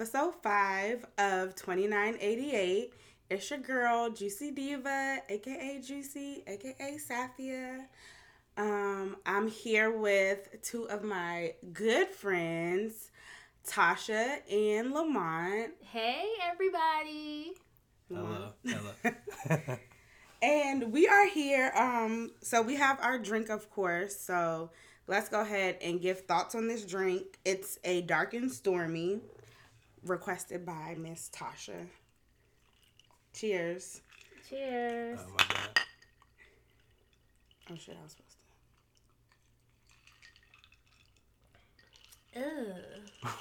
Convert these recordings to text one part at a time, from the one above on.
Welcome back to episode five of 2988. It's your girl, Juicy Diva, aka Juicy, aka Safia. Um, I'm here with two of my good friends, Tasha and Lamont. Hey, everybody. Hello. Hello. And we are here. Um, so we have our drink, of course. So let's go ahead and give thoughts on this drink. It's a dark and stormy, requested by Miss Tasha. Cheers. Cheers. oh my god. Oh shit, I was supposed to. Ugh.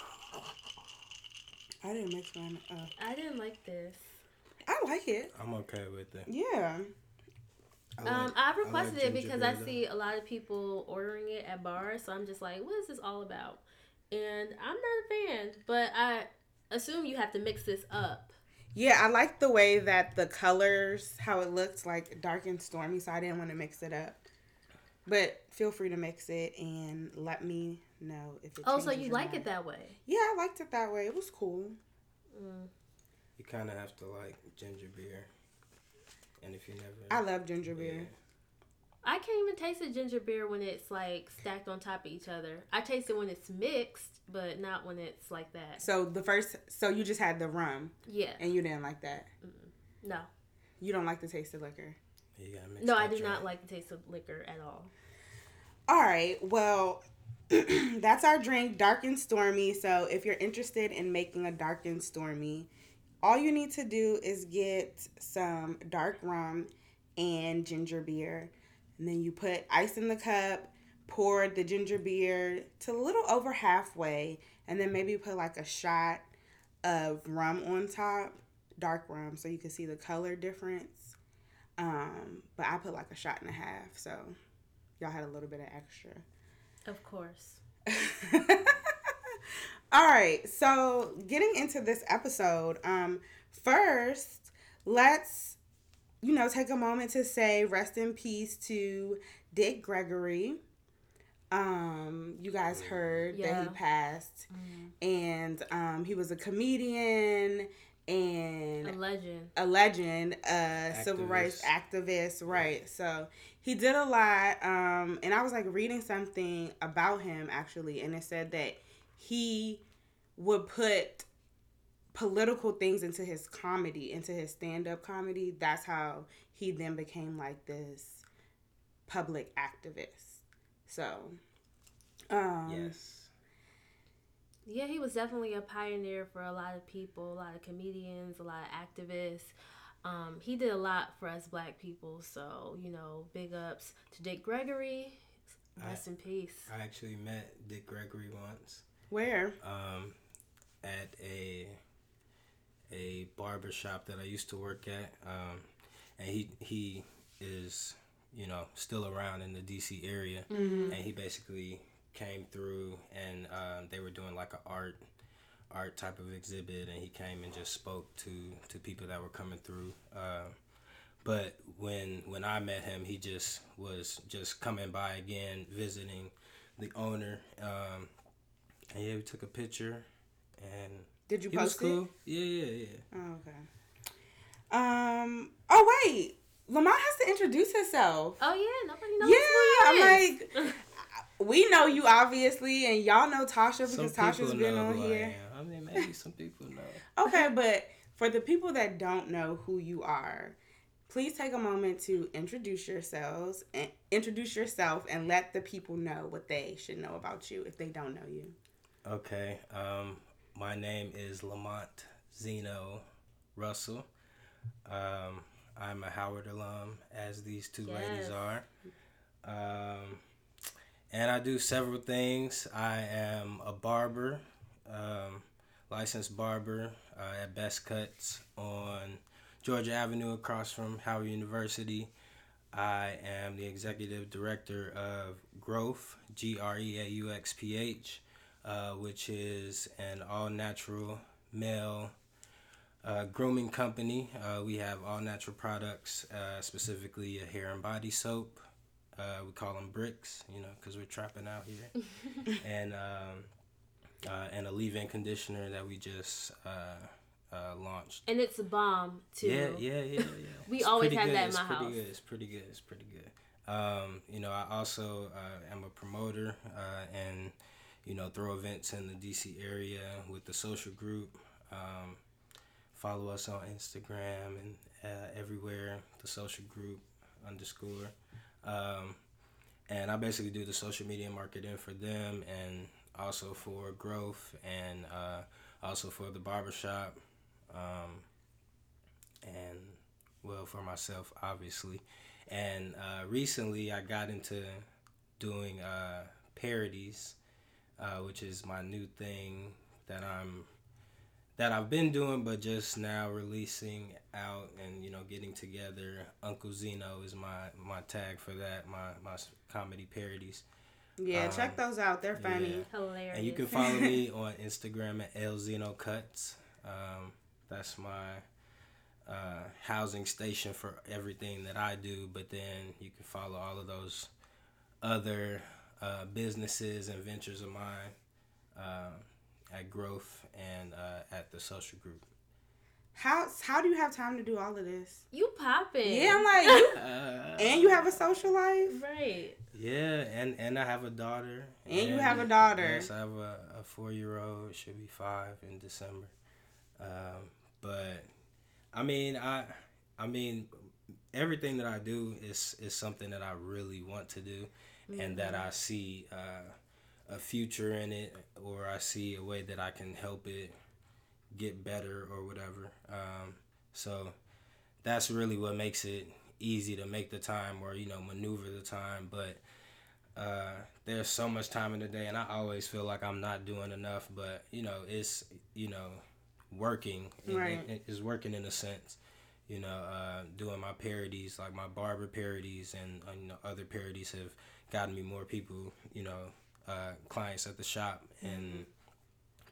I didn't mix mine up. I didn't like this. I like it. I'm okay with it. Yeah. I Um, like- I like requested it because beer, I see a lot of people ordering it at bars, so I'm just like, what is this all about? And I'm not a fan, but I assume you have to mix this up. Yeah, I like the way that the colors, how it looks like dark and stormy, so I didn't want to mix it up. But feel free to mix it and let me know if it Oh, so you like not. it that way? Yeah, I liked it that way. It was cool. Mm. You kind of have to like ginger beer, and if you never, I love ginger Yeah. Beer. I can't even taste the ginger beer when it's like stacked on top of each other. I taste it when it's mixed, but not when it's like that. So the first, so you just had the rum Yeah. and you didn't like that. No. You don't like the taste of liquor. you gotta mix No, I that do not like the taste of liquor at all. All right, well, that's our drink, dark and stormy. So if you're interested in making a dark and stormy, all you need to do is get some dark rum and ginger beer. And then you put ice in the cup, pour the ginger beer to a little over halfway, and then maybe put like a shot of rum on top, dark rum, so you can see the color difference. Um, but I put like a shot and a half, so y'all had a little bit of extra. Of course. All right, so getting into this episode, um, first, let's you know take a moment to say rest in peace to Dick Gregory. Um, you guys heard that he passed, and um, he was a comedian and A legend. a legend, a civil rights activist, right? So he did a lot. Um, and I was like reading something about him actually, and it said that he would put political things into his comedy, into his stand up comedy. That's how he then became like this public activist. So, um, Yes. Yeah, he was definitely a pioneer for a lot of people, a lot of comedians, a lot of activists. Um, he did a lot for us black people. So, you know, big ups to Dick Gregory. Rest in peace. I actually met Dick Gregory once where? um, at a a barber shop that I used to work at, um, and he he is you know still around in the DC area, and he basically came through and um, they were doing like an art art type of exhibit, and he came and just spoke to to people that were coming through. Uh, but when when I met him, he just was just coming by again, visiting the owner. Um, and yeah, we took a picture, and Did you he was post cool. it? Yeah, yeah, yeah. Oh, okay. Um. Oh wait, Lamont has to introduce himself. Oh, yeah, nobody knows Yeah, who he I'm like, we know you obviously, and y'all know Tasha Some because Tasha's people been know on who I here. am. I mean, maybe some people know. Okay, but for the people that don't know who you are, please take a moment to introduce yourselves and introduce yourself and let the people know what they should know about you if they don't know you. Okay. Um, my name is Lamont Zeno Russell. Um, I'm a Howard alum, as these two ladies are. Um, and I do several things. I am a barber, um, licensed barber uh, at Best Cuts on Georgia Avenue across from Howard University. I am the executive director of Greauxph, G R E A U X P H, uh, which is an all natural male uh, grooming company. Uh, we have all natural products, uh, specifically a hair and body soap. Uh, we call them bricks, you know, because we're trapping out here. and um, uh, and a leave-in conditioner that we just uh, uh, launched. And it's a bomb too. Yeah, yeah, yeah, yeah. We It's always have good. that in it's my pretty house. Good. It's pretty good. It's pretty good. Um, you know, I also uh, am a promoter uh, and you know throw events in the DC area with the social group. Um, follow us on Instagram and uh, everywhere. The social group underscore. Um, and I basically do the social media marketing for them and also for Greauxph and uh, also for the barbershop. Um, and well for myself obviously and uh, recently i got into doing uh, parodies uh, which is my new thing that i'm that i've been doing but just now releasing out and you know getting together uncle zeno is my my tag for that my my comedy parodies Yeah, Um, check those out. They're funny. yeah. Hilarious. and you can follow me on Instagram at LZeno Cuts. Um, that's my uh, housing station for everything that I do. But then you can follow all of those other uh, businesses and ventures of mine uh, at Greauxph and uh, at the social group. How how do you have time to do all of this? You popping. Yeah, I'm like, you, Uh, and you have a social life, Right. yeah, and and I have a daughter. and you have a daughter. Yes, I have a, a four year old. Should be five in December. Um, but I mean, I I mean, everything that I do is is something that I really want to do, and that I see uh, a future in it, or I see a way that I can help it get better or whatever. Um, so that's really what makes it easy to make the time or you know maneuver the time, but uh, there's so much time in the day, and I always feel like I'm not doing enough. But you know, it's you know, working. It- Right. it- it's working in a sense. You know, uh, doing my parodies, like my barber parodies, and uh, you know, other parodies have gotten me more people. You know, uh, clients at the shop, and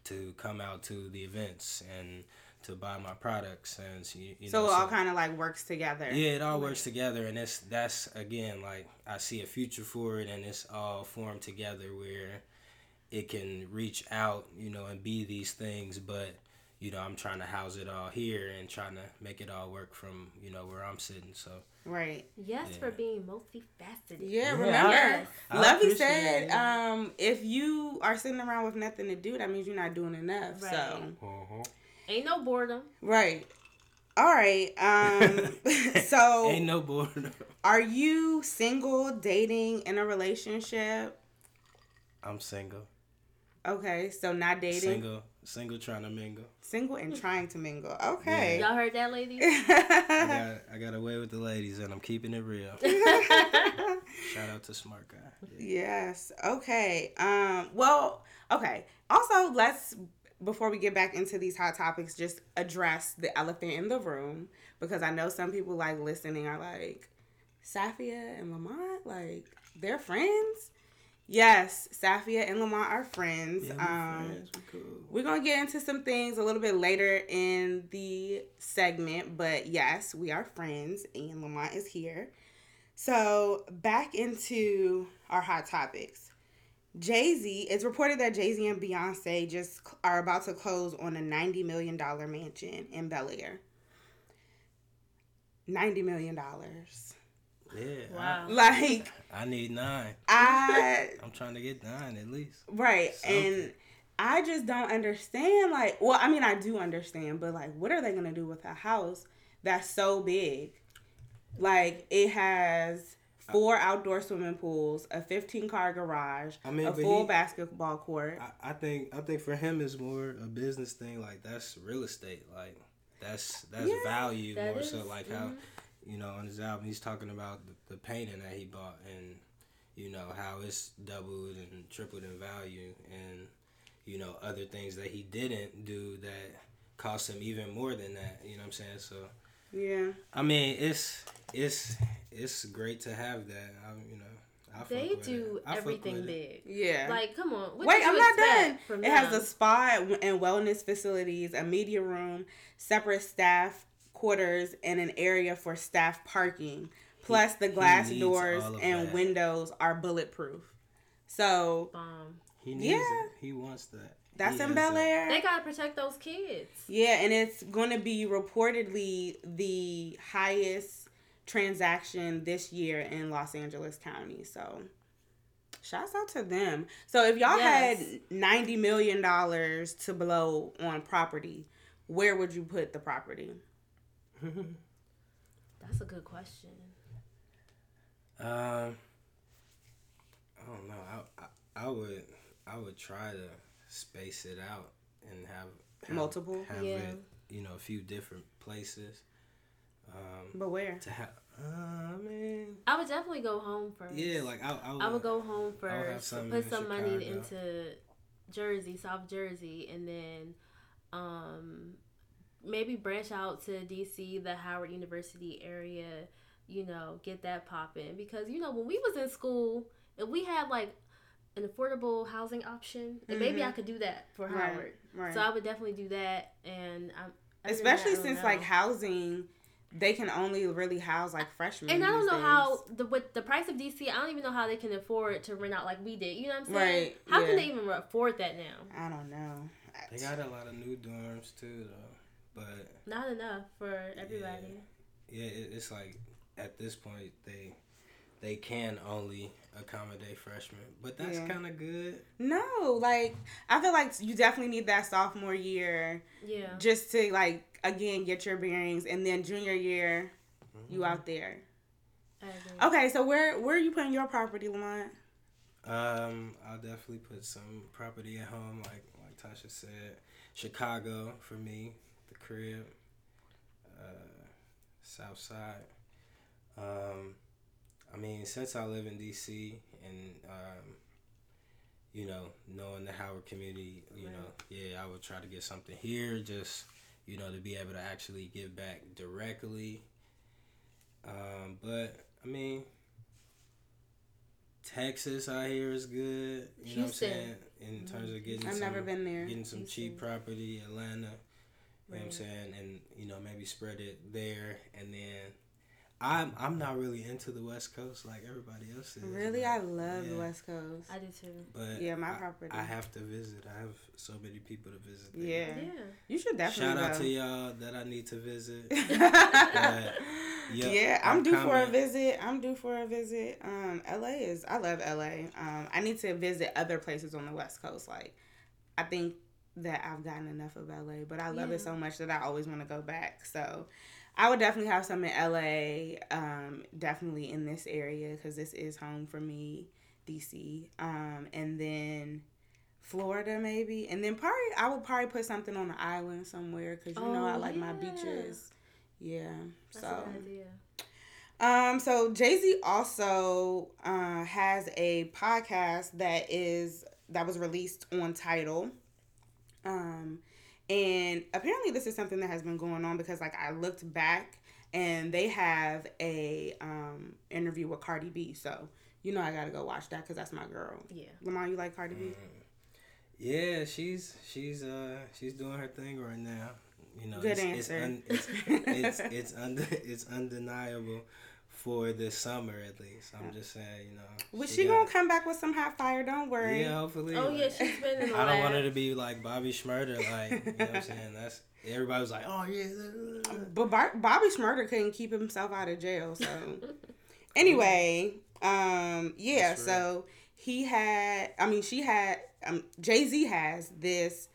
to come out to the events and to buy my products, and so, you, you so know, it all kind of like works together. yeah, it all works together, and it's that's again like I see a future for it, and it's all formed together where it can reach out, you know, and be these things. But you know, I'm trying to house it all here and trying to make it all work from you know where I'm sitting. So Right. Yes, Yeah. for being multifaceted. Yeah, Yeah, remember, Yes. Lovey said, it. um, if you are sitting around with nothing to do, that means you're not doing enough. So, Right. Ain't no boredom. right. All right. Um, so, ain't no boredom. are you single, dating, in a relationship? I'm single, Okay, so not dating. single, single, trying to mingle. Single and trying to mingle. Okay. Y'all heard that, ladies? I got I got away with the ladies, and I'm keeping it real. Shout out to Smart Guy. Yeah. yes. Okay. Um. Well. Okay. Also, let's before we get back into these hot topics, just address the elephant in the room because I know some people like listening are like, Safia and Lamont, like they're friends. Yes, Safia and Lamont are friends. Yeah, we um, friends, we cool. We're gonna get into some things a little bit later in the segment, but yes, we are friends, and Lamont is here. So back into our hot topics. Jay Z. It's reported that Jay Z and Beyonce just are about to close on a ninety million dollar mansion in Bel Air. Ninety million dollars. Yeah. Wow. Like I, I need nine. I I'm trying to get nine at least. Right. Something. And I just don't understand like well, I mean I do understand, but like what are they gonna do with a house that's so big? Like it has four outdoor swimming pools, a fifteen car garage, I mean, a full he- basketball court. I, I think I think for him it's more a business thing. Like that's real estate. Like that's that's Yeah, value that more is, so. Like how. You know on his album he's talking about the, the painting that he bought and you know how it's doubled and tripled in value and you know other things that he didn't do that cost him even more than that. You know what I'm saying? So yeah. I mean it's it's it's great to have that. I, you know. I fuck They with do it. I fuck everything with it. big. Yeah. Like, come on. What Wait, did you I'm not done. From It has a spa and wellness facilities, a media room, separate staff quarters, and an area for staff parking. Plus, the glass doors and that. windows are bulletproof. So, bomb. He needs Yeah. it. He wants that. That's He in Bel. Air. They gotta protect those kids. Yeah, and it's going to be reportedly the highest transaction this year in Los Angeles County. So, shouts out to them. So, if y'all Yes. had ninety million dollars to blow on property, where would you put the property? That's a good question. Um, I don't know. I, I I would I would try to space it out and have, have Multiple? Have Yeah. it, you know, a few different places. Um, But where? to have. Uh, I mean, I would definitely go home first. yeah, like I, I would. I would go home I would have first, some put in some money into Jersey, South Jersey, and then um, maybe branch out to DC, the Howard University area. You know, get that popping because you know when we was in school, if we had like an affordable housing option, then maybe mm-hmm. I could do that for Right, Howard. Right. So I would definitely do that, and I'm Especially that, since know. like housing, they can only really house like freshmen. And I don't these know days. how the with the price of DC, I don't even know how they can afford to rent out like we did. You know what I'm saying? Right, How yeah. can they even afford that now? I don't know. They got a lot of new dorms too, though. But Not enough for everybody. yeah, it, it's like at this point they they can only accommodate freshmen, but that's Yeah. kind of good. No, like I feel like you definitely need that sophomore year Yeah. just to like again get your bearings, and then junior year you out there. Okay, so where where are you putting your property, Lamont? Um, I'll definitely put some property at home, like like Tasha said. Chicago for me, the crib. Uh, South Side. Um, I mean, since I live in DC and um, you know, knowing the Howard community, you Right. know, yeah, I would try to get something here, just you know, to be able to actually give back directly. Um, but I mean, Texas out here is good. You know what I'm Houston. saying? In terms of getting I've some, never been there. getting some cheap Houston. property, Atlanta. You know what I'm saying? And you know, maybe spread it there and then I'm I'm not really into the West Coast like everybody else is. Really, I love the West Coast. I do too. But Yeah, my I- property. I have to visit. I have so many people to visit. there. Yeah. Yeah. You should definitely Shout out go. to y'all that I need to visit. yeah, Yep, I'm I'm due for a visit. I'm due for a visit. Um, LA is I love LA. Um, I need to visit other places on the West Coast. Like, I think that I've gotten enough of LA, but I love Yeah. it so much that I always want to go back. So, I would definitely have some in LA. Um, definitely in this area because this is home for me, DC. Um, and then. Florida maybe, and then probably I would probably put something on the island somewhere because you know Oh, I like my beaches. Yeah, That's so a good idea. um, so Jay Z also uh, has a podcast that is that was released on Tidal. Um, and apparently this is something that has been going on because like I looked back and they have a um interview with Cardi B. So you know I gotta go watch that because that's my girl. Yeah. Lamar, you like Cardi B? Yeah, she's she's uh she's doing her thing right now. You know, Good it's, answer. It's, un, it's, it's it's und- it's undeniable for this summer at least. I'm just saying, you know. Was she, got- gonna come back with some hot fire? Don't worry. Yeah, hopefully. Oh yeah, she's been in the I don't want lab. her to be like Bobby Shmurda, like you know what I'm saying. That's everybody was like, oh yeah. But Bar- Bobby Shmurda couldn't keep himself out of jail. So anyway, um, yeah. That's So he had. I mean, she had. Um, Jay Z has this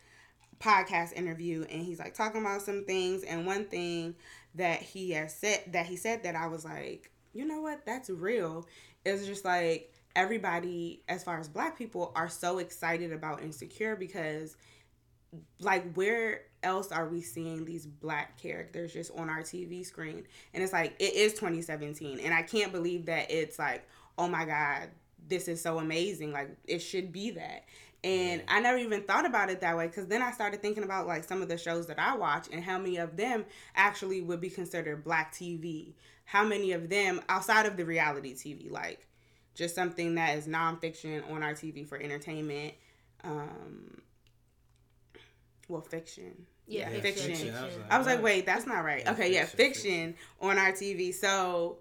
podcast interview, and he's like talking about some things. And one thing that he has said that he said that I was like, you know what? That's real. It's just like everybody, as far as Black people, are so excited about insecure because like where else are we seeing these black characters just on our TV screen? And it's like it is 2017 and I can't believe that it's like, oh my god, this is so amazing. Like it should be that. And I never even thought about it that way cuz then I started thinking about like some of the shows that I watch and how many of them actually would be considered black TV. How many of them outside of the reality TV like just something that is nonfiction on our TV for entertainment um well fiction Yeah, yeah, fiction, fiction. I was like, I was like, wait, that's not right. Yeah, Okay, yeah, fiction, fiction on our TV. So,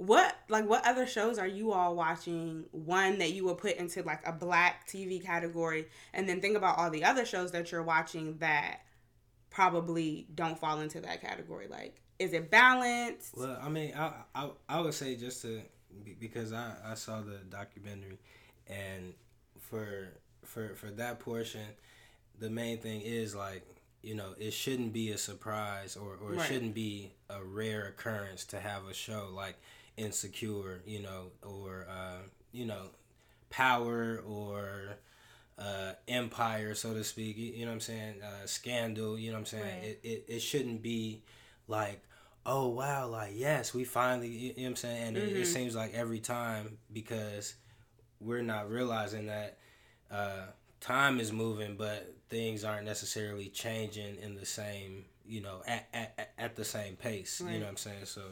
what like what other shows are you all watching? One that you would put into like a black TV category, and then think about all the other shows that you're watching that probably don't fall into that category. Like, is it balanced? Well, I mean, I I, I would say just to because I, I saw the documentary, and for for for that portion, the main thing is like you know it shouldn't be a surprise or or it Right. shouldn't be a rare occurrence to have a show like Insecure, you know, or uh, you know, Power or uh, Empire, so to speak. You, you know what I'm saying? Uh, Scandal. You know what I'm saying? Right. It, it it shouldn't be like oh wow like yes we finally you know what i'm saying and it, it seems like every time because we're not realizing that uh, time is moving but things aren't necessarily changing in the same you know at, at, at- at the same pace you know what i'm saying so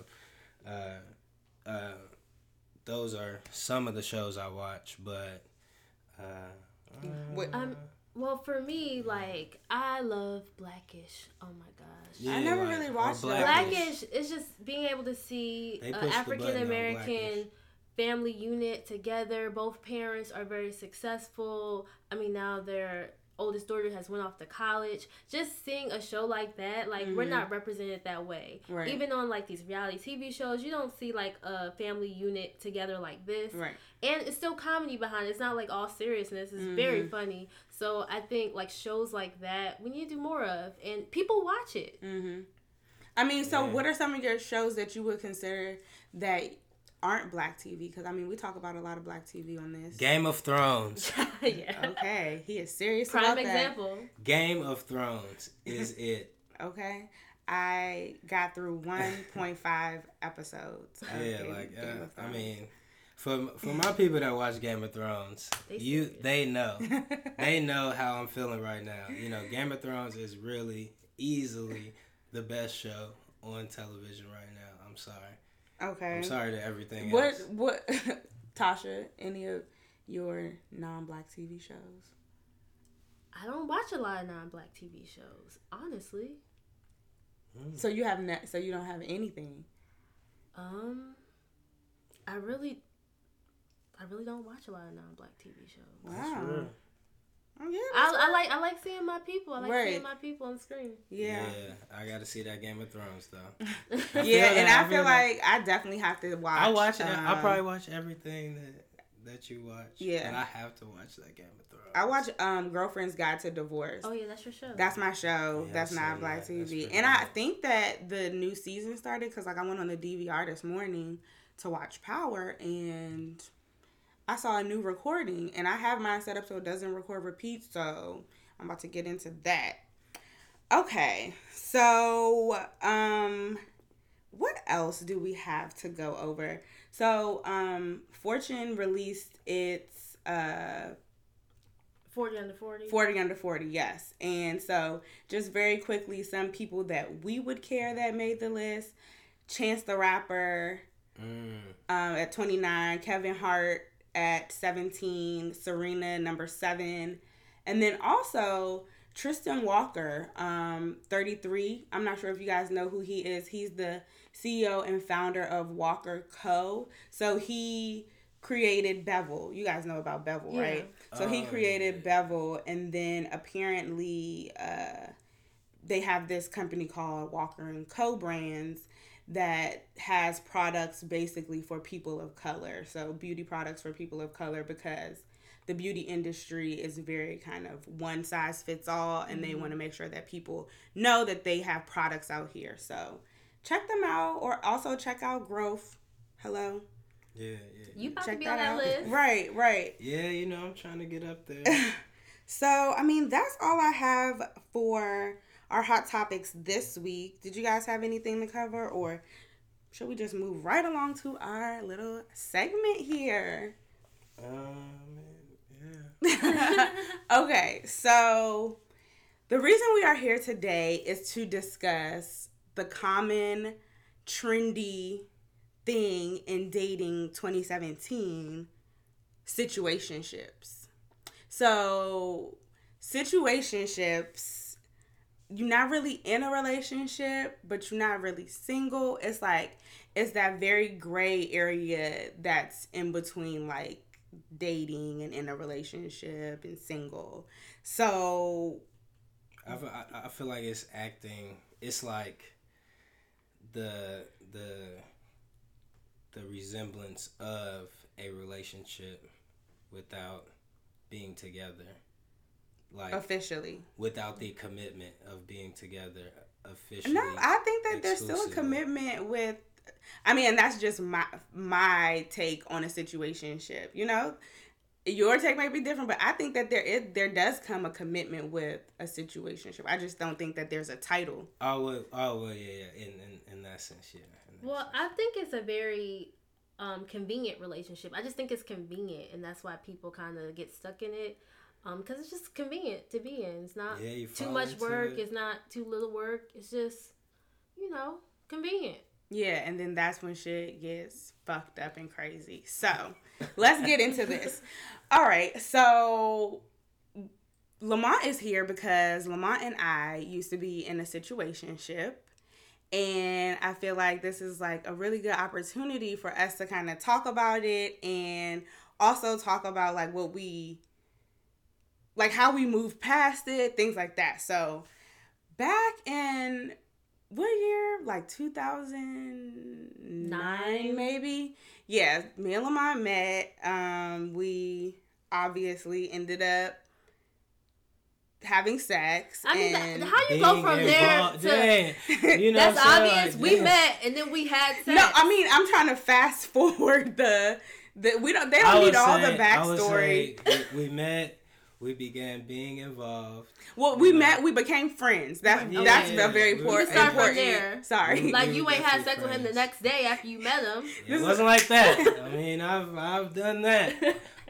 uh, uh, those are some of the shows i watch but uh, What- Um, well, for me, like I love Blackish. Oh my gosh. I never really or watched that. Blackish is just being able to see an pushed the button on African American family unit together. Both parents are very successful. I mean, now their oldest daughter has went off to college. Just seeing a show like that, like we're Mhm. not represented that way. Right. Even on like these reality TV shows, you don't see like a family unit together like this Right. and it's still comedy behind it. It's not like all seriousness. It's very funny. So I think like shows like that we need to do more of, and people watch it. Mm-hmm. I mean, so Yeah. what are some of your shows that you would consider that aren't black TV? Because I mean, we talk about a lot of black TV on this. game of thrones yeah. Okay, he is serious Prime about that. example. game of thrones is it Okay, I got through 1.5 episodes. Of Yeah, Game- like Game uh, of I mean, for for my people that watch Game of Thrones, They you serious. they know they know how I'm feeling right now. You know, Game of Thrones is really easily the best show on television right now. I'm sorry. Okay. I'm sorry to everything What else. what Tasha? Any of your non-black TV shows? I don't watch a lot of non-black TV shows, honestly. So you have ne- so you don't have anything. Um, I really, I really don't watch a lot of non-black TV shows. Wow. Real. Oh yeah. I, that's I like I like seeing my people. I like Right. seeing my people on screen. yeah. I got to see that Game of Thrones though. Yeah, feel and I I feel feel that. like I definitely have to watch. I watch it. I um, probably watch everything that that you watch. Yeah. and I have to watch that Game of Thrones. I watch um Girlfriend's Guide to Divorce. Oh yeah, that's your show. That's my show. Yeah, That's not black that. TV. pretty And I think that the new season started because like I went on the DVR this morning to watch Power and I saw a new recording and I have mine set up so it doesn't record repeat. So I'm about to get into that. Okay, so um, what else do we have to go over? So um, Fortune released its uh forty under forty. 40 under 40 yes and so just very quickly some people that we would care that made the list chance the rapper Mm. um, at 29 kevin hart at 17 serena number 7 and then also tristan walker um, 33 i'm not sure if you guys know who he is. He's the ceo and founder of walker co. So he created bevel. You guys know about bevel Yeah. right? So he Oh, created yeah. bevel and then apparently uh, they have this company called walker and co. Brands that has products basically for people of color. So beauty products for people of color because the beauty industry is very kind of one size fits all and they mm-hmm. want to make sure that people know that they have products out here. So check them out or also check out Greauxph. Hello. Yeah, yeah. You about Check to be on that out. list? Right, right. Yeah, you know, I'm trying to get up there. So, I mean, that's all I have for our hot topics this week. Did you guys have anything to cover, or should we just move right along to our little segment here? um, yeah. okay, so the reason we are here today is to discuss the common trendy thing in dating 2017 situationships. So, situationships you're not really in a relationship, but you're not really single. It's like it's that very gray area that's in between like dating and in a relationship and single. So I I feel like it's acting. It's like the the the resemblance of a relationship without being together like officially. without the commitment of being together officially no i think that there's still a commitment with i mean that's just my my take on a situationship you know? Your take might be different but i think that there is there does come a commitment with a situationship. I just don't think that there's a title. Oh well, oh well yeah yeah in, in, in that sense yeah. That well sense. i think it's a very um, convenient relationship. I just think it's convenient and that's why people kind of get stuck in it um, because it's just convenient to be in. It's not yeah, too much work. It. It's not too little work. It's just, you know, convenient. Yeah, and then that's when shit gets fucked up and crazy. So let's get into this. All right, so Lamont is here because Lamont and I used to be in a situationship. And I feel like this is like a really good opportunity for us to kind of talk about it and also talk about like what we like how we move past it, things like that. So back in what year? Like 2009 Nine. maybe. Yeah, me and Lamont met. Um, we obviously ended up having sex. I mean, and how you go from there to you know that's obvious. Like, we met and then we had sex. No, I mean I'm trying to fast forward the the we don't they don't need all the backstory. we, we met we began being involved. Well, we met, we became friends. That's yeah, that's yeah, very important. start important. from there. Sorry, like you ain't had sex friends. with him the next day after you met him. Yeah, it wasn't like that. I mean, I've I've done that,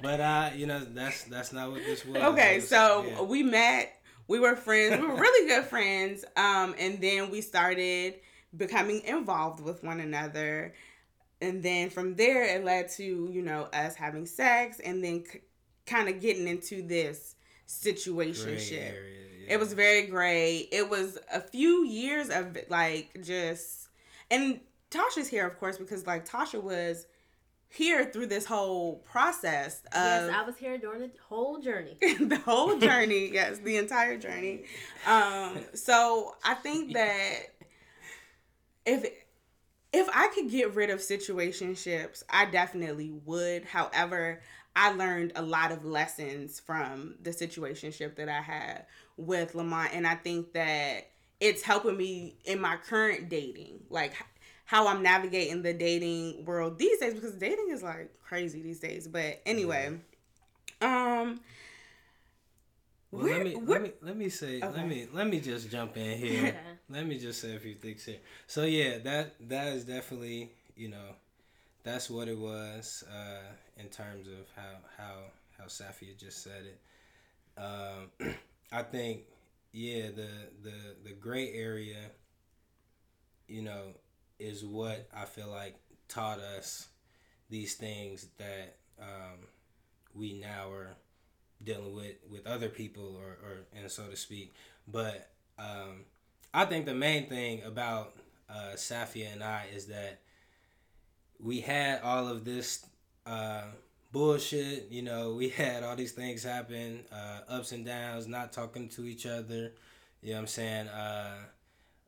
but uh, you know, that's that's not what this was. Okay, was, so we met. We were friends. We were really good friends. Um, and then we started becoming involved with one another. And then from there, it led to you know us having sex, and then kind of getting into this situationship. Yeah. It was very great. It was a few years of like just and Tasha's here of course because like Tasha was here through this whole process of, yes i was here during the whole journey the whole journey yes the entire journey um so i think that if if i could get rid of situationships i definitely would however I learned a lot of lessons from the situationship that I had with Lamont, and I think that it's helping me in my current dating, like how I'm navigating the dating world these days because dating is like crazy these days. But anyway, um. Well, let me let me let me say okay. let me let me just jump in here. let me just say a few things here. So yeah, that that is definitely you know that's what it was uh, in terms of how how how Safia just said it. Um, I think yeah, the the the gray area, you know, is what I feel like taught us these things that um, we now are dealing with with other people or, or and so to speak. But um, I think the main thing about uh, Safia and I is that we had all of this uh, bullshit. You know, we had all these things happen, uh, ups and downs, not talking to each other. You know what I'm saying? Uh,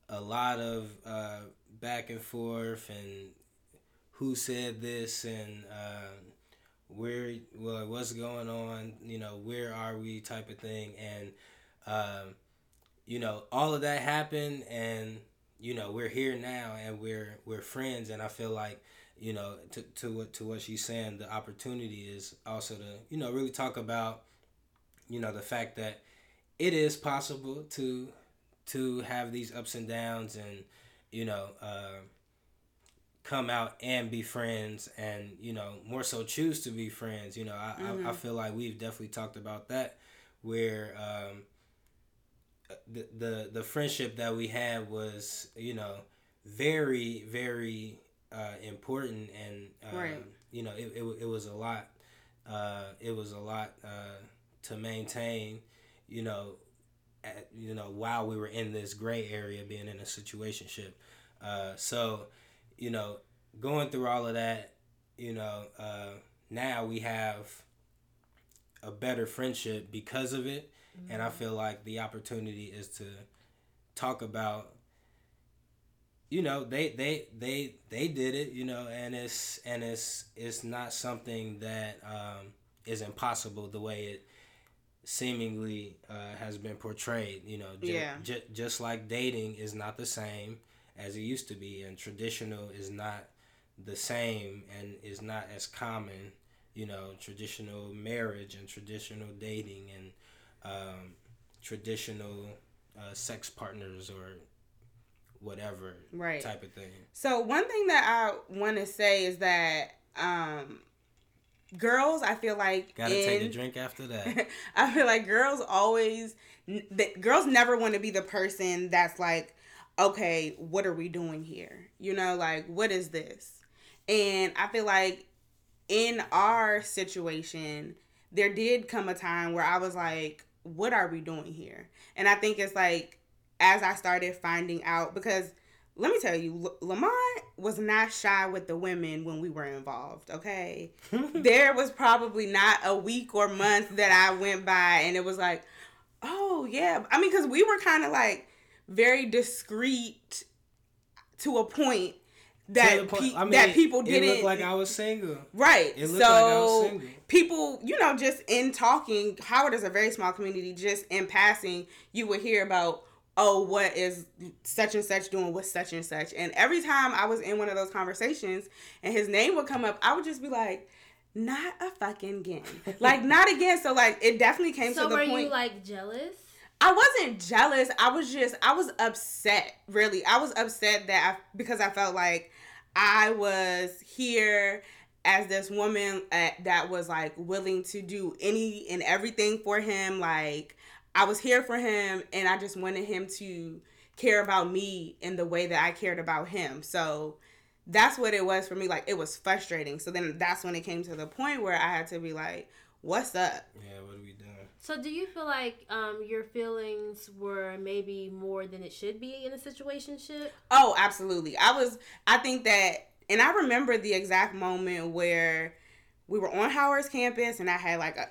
a lot of uh, back and forth and who said this and uh, where, well, what's going on, you know, where are we type of thing. And, um, you know, all of that happened and, you know, we're here now and we're, we're friends. And I feel like, you know, to, to what to what she's saying, the opportunity is also to, you know, really talk about, you know, the fact that it is possible to to have these ups and downs and, you know, uh, come out and be friends and, you know, more so choose to be friends. You know, I, mm-hmm. I, I, mm-hmm. feel like we've definitely talked about that where um, the, the the friendship that we had was, you know, very, very uh, important and um, right. you know it, it, it was a lot uh, it was a lot uh, to maintain you know at, you know, while we were in this gray area, being in a situationship. Uh, so, you know, going through all of that, you know, uh, now we have a better friendship because of it, mm-hmm. and I feel like the opportunity is to talk about you know they they they they did it you know and it's and it's it's not something that um, is impossible the way it seemingly uh, has been portrayed you know ju- yeah. Ju- just like dating is not the same as it used to be and traditional is not the same and is not as common you know traditional marriage and traditional dating and um, traditional uh, sex partners or whatever right. type of thing. So one thing that I want to say is that um, girls, I feel like gotta in, take a drink after that. I feel like girls always, the, girls never want to be the person that's like, okay, what are we doing here? You know, like what is this? And I feel like in our situation, there did come a time where I was like, what are we doing here? And I think it's like as I started finding out because let me tell you, Lamont was not shy with the women when we were involved. Okay, there was probably not a week or month that I went by and it was like, oh yeah. I mean, because we were kind of like very discreet to a point that pe- I mean, that people didn't it looked like I was single. Right. It looked so like I was single. people, you know, just in talking, Howard is a very small community. Just in passing, you would hear about oh, what is such and such doing with such and such? And every time I was in one of those conversations and his name would come up, I would just be like, not a fucking again. like, not again. So, like, it definitely came so to the point. So, were you, like, jealous? I wasn't jealous. I was just, I was upset, really. I was upset that I, because I felt like I was here as this woman at, uh, that was like willing to do any and everything for him. Like, I was here for him and I just wanted him to care about me in the way that I cared about him. So that's what it was for me. Like it was frustrating. So then that's when it came to the point where I had to be like, what's up? Yeah, what are we doing? So do you feel like um, your feelings were maybe more than it should be in a situationship? Oh, absolutely. I was I think that and I remember the exact moment where we were on Howard's campus and I had like a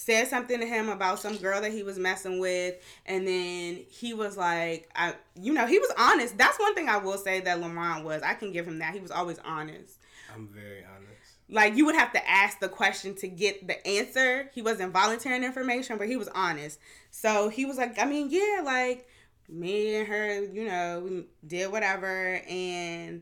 said something to him about some girl that he was messing with and then he was like I you know he was honest. That's one thing I will say that Lamont was. I can give him that. He was always honest. I'm very honest. Like you would have to ask the question to get the answer. He wasn't volunteering information but he was honest. So he was like I mean yeah like me and her you know we did whatever. And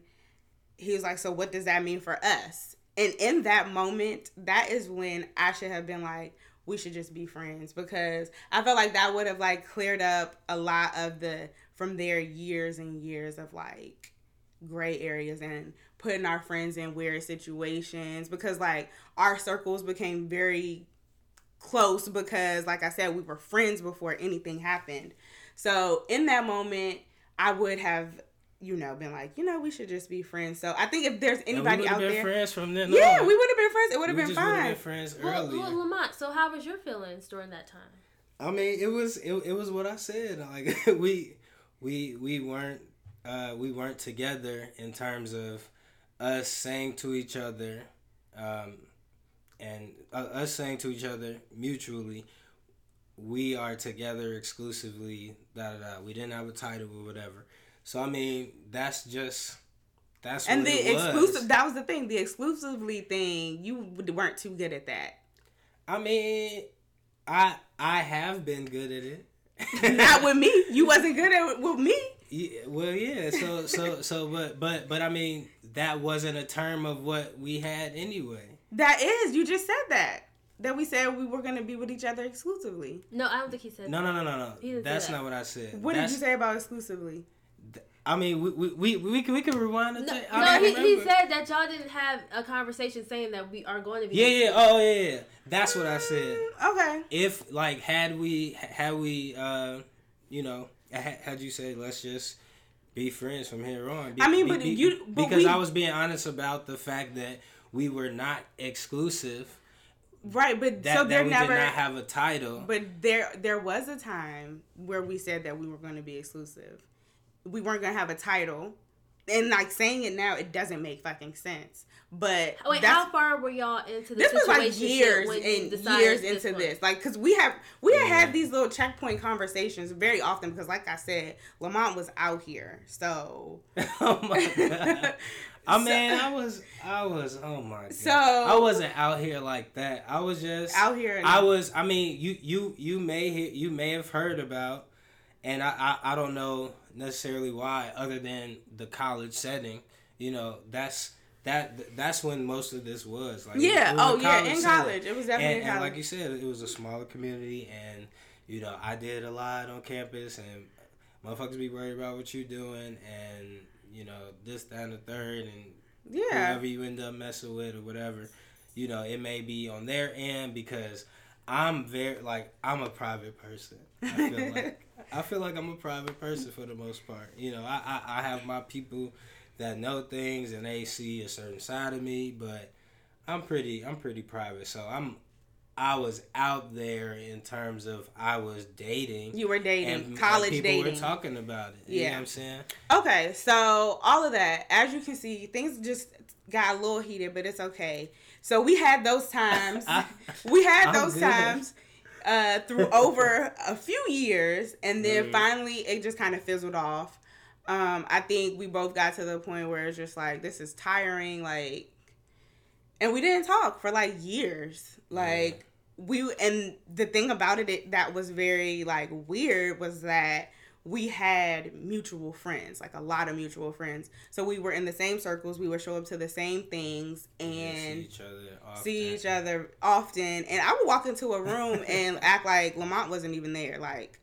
he was like so what does that mean for us? And in that moment that is when I should have been like we should just be friends because I felt like that would have like cleared up a lot of the from their years and years of like gray areas and putting our friends in weird situations because like our circles became very close because like I said we were friends before anything happened. So in that moment I would have you know, been like, you know, we should just be friends. So I think if there's anybody out there, friends from then. Yeah, on. we would have been friends. It would have been fine. Been friends well, earlier. Well, Lamont, so how was your feelings during that time? I mean, it was it, it was what I said. Like we we we weren't uh, we weren't together in terms of us saying to each other, um, and uh, us saying to each other mutually, we are together exclusively. Da da da. We didn't have a title or whatever so I mean, that's just that's and the exclusive. That was the thing. The exclusively thing. You weren't too good at that. I mean, I I have been good at it. Not with me. You wasn't good at it with me. Yeah, well, yeah. So, so, so, but, but, but, I mean, that wasn't a term of what we had anyway. That is. You just said that. That we said we were gonna be with each other exclusively. No, I don't think he said. No, that. no, no, no, no. No. That's that. not what I said. What That's, did you say about exclusively? I mean, we we we, we can we can rewind. No, no he, he said that y'all didn't have a conversation saying that we are going to be. Yeah, yeah, oh yeah, yeah. That's what I said. Mm, okay. If like had we had we uh you know had you say let's just be friends from here on. Be, I mean, be, but be, you but because we, I was being honest about the fact that we were not exclusive right, but that, so there we never did not have a title. But there there was a time where we said that we were going to be exclusive. We weren't going to have a title. And like saying it now, it doesn't make fucking sense. But oh, Wait, how far were y'all into the this was like years and years this into one? this. Like, cause we have we had Yeah. had these little checkpoint conversations very often. Because, like I said, Lamont was out here, so oh my god. I So- mean, I was, I was, oh my god. So- I wasn't out here like that. I was just out here. And, I was. I mean, you you you may hear, you may have heard about, and I, I I don't know necessarily why, other than the college setting. You know, that's that that's when most of this was. Like, yeah. was Oh yeah. In setting. college, it was definitely And, in and college. like you said, it was a smaller community, and you know, I did a lot on campus, and motherfuckers be worried about what you're doing, and you know, this, that, and the third, and yeah. whoever you end up messing with or whatever, you know, it may be on their end because I'm very like I'm a private person. I feel like I feel like I'm a private person for the most part. You know, I, I, I have my people that know things and they see a certain side of me, but I'm pretty I'm pretty private. So I'm I was out there in terms of I was dating. You were dating, college people dating. were talking about it. You know Yeah. what I'm saying? Okay, so all of that, as you can see, things just got a little heated, but it's okay. So we had those times. I- we had I'm those good. times uh, through over a few years, and then Mhm. finally it just kind of fizzled off. Um, I think we both got to the point where it's just like this is tiring, like, and we didn't talk for like years, like. We and the thing about it that was very like weird was that we had mutual friends, like a lot of mutual friends. So we were in the same circles. We would show up to the same things and see each other often. see each other often. And I would walk into a room and act like Lamont wasn't even there, like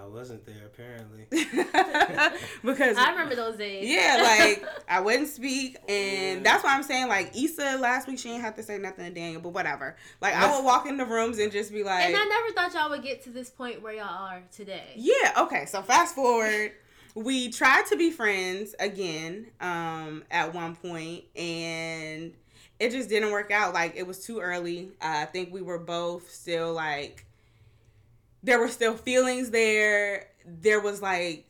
I wasn't there apparently. because I remember those days. yeah, like I wouldn't speak, and that's why I'm saying like Issa last week she didn't have to say nothing to Daniel, but whatever. Like I would walk in the rooms and just be like, and I never thought y'all would get to this point where y'all are today. Yeah, okay. So fast forward, we tried to be friends again um at one point and it just didn't work out. Like it was too early. Uh, I think we were both still like there were still feelings there. There was like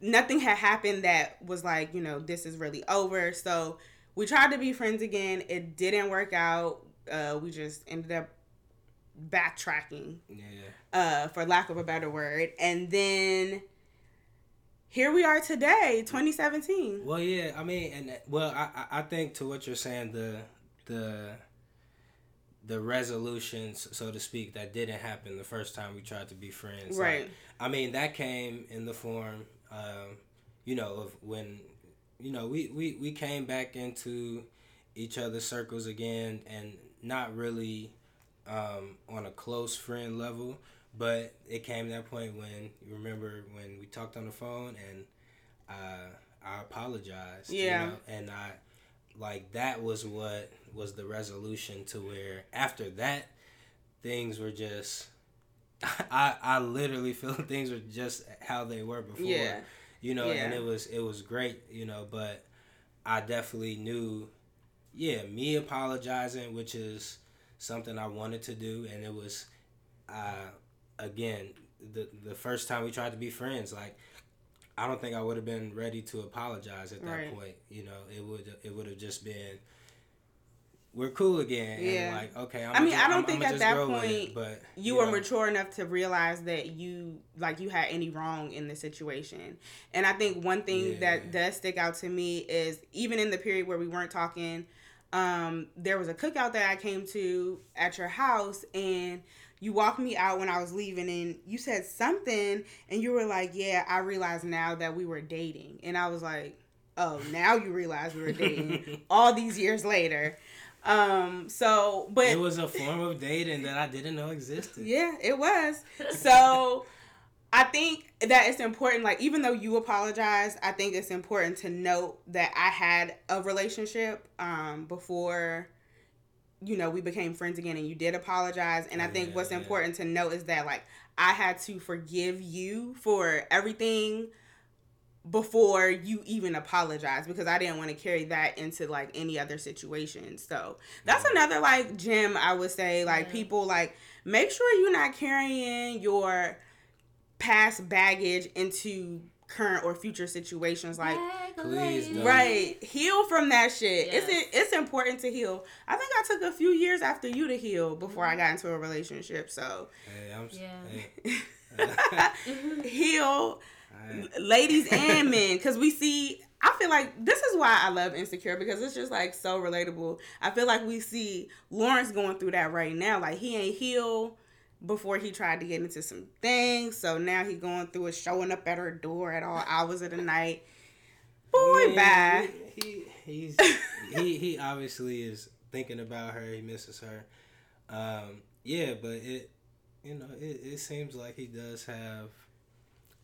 nothing had happened that was like, you know, this is really over. So we tried to be friends again. It didn't work out. Uh, we just ended up backtracking Yeah. uh, for lack of a better word. And then here we are today, 2017. Well, yeah. I mean, and well, I I- I think to what you're saying, the the the resolutions, so to speak, that didn't happen the first time we tried to be friends. Like, Right. I mean, that came in the form, um, you know, of when, you know, we, we, we came back into each other's circles again and not really um, on a close friend level, but it came that point when, you remember when we talked on the phone and uh, I apologized. you Yeah. know, and I, like, that was what was the resolution to where after that, things were just I I literally feel things were just how they were before. Yeah. You know, and it was it was great, you know, but I definitely knew yeah, me apologizing, which is something I wanted to do and it was uh again, the the first time we tried to be friends, like I don't think I would have been ready to apologize at that Right. point. You know, it would it would have just been we're cool again. Yeah. And like, okay, I'm I mean, just, I don't I'm- think I'ma at that point it, but You were know. mature enough to realize that you like you had any wrong in the situation. And I think one thing Yeah. that does stick out to me is even in the period where we weren't talking, um, there was a cookout that I came to at your house and you walked me out when I was leaving and you said something and you were like, Yeah, I realize now that we were dating. And I was like, Oh, now you realize we were dating all these years later. Um, so but it was a form of dating that I didn't know existed. yeah, it was. So I think that it's important, like, even though you apologize, I think it's important to note that I had a relationship um, before, you know, we became friends again and you did apologize. And I oh, think Yeah, what's yeah. important to note is that, like, I had to forgive you for everything before you even apologize because I didn't want to carry that into like any other situation. So that's another like gem I would say like Yeah. people like make sure you're not carrying your past baggage into current or future situations like Please don't. right heal from that shit Yes. it's it's important to heal i think i took a few years after you to heal before Mm-hmm. i got into a relationship so Hey, I'm. Yeah. Hey. heal I- ladies and men because we see i feel like this is why i love insecure because it's just like so relatable i feel like we see lawrence going through that right now like he ain't healed before he tried to get into some things so now he going through it showing up at her door at all hours of the night boy Man, bye He, he he's he he obviously is thinking about her. He misses her. Um, yeah, but it you know it, it seems like he does have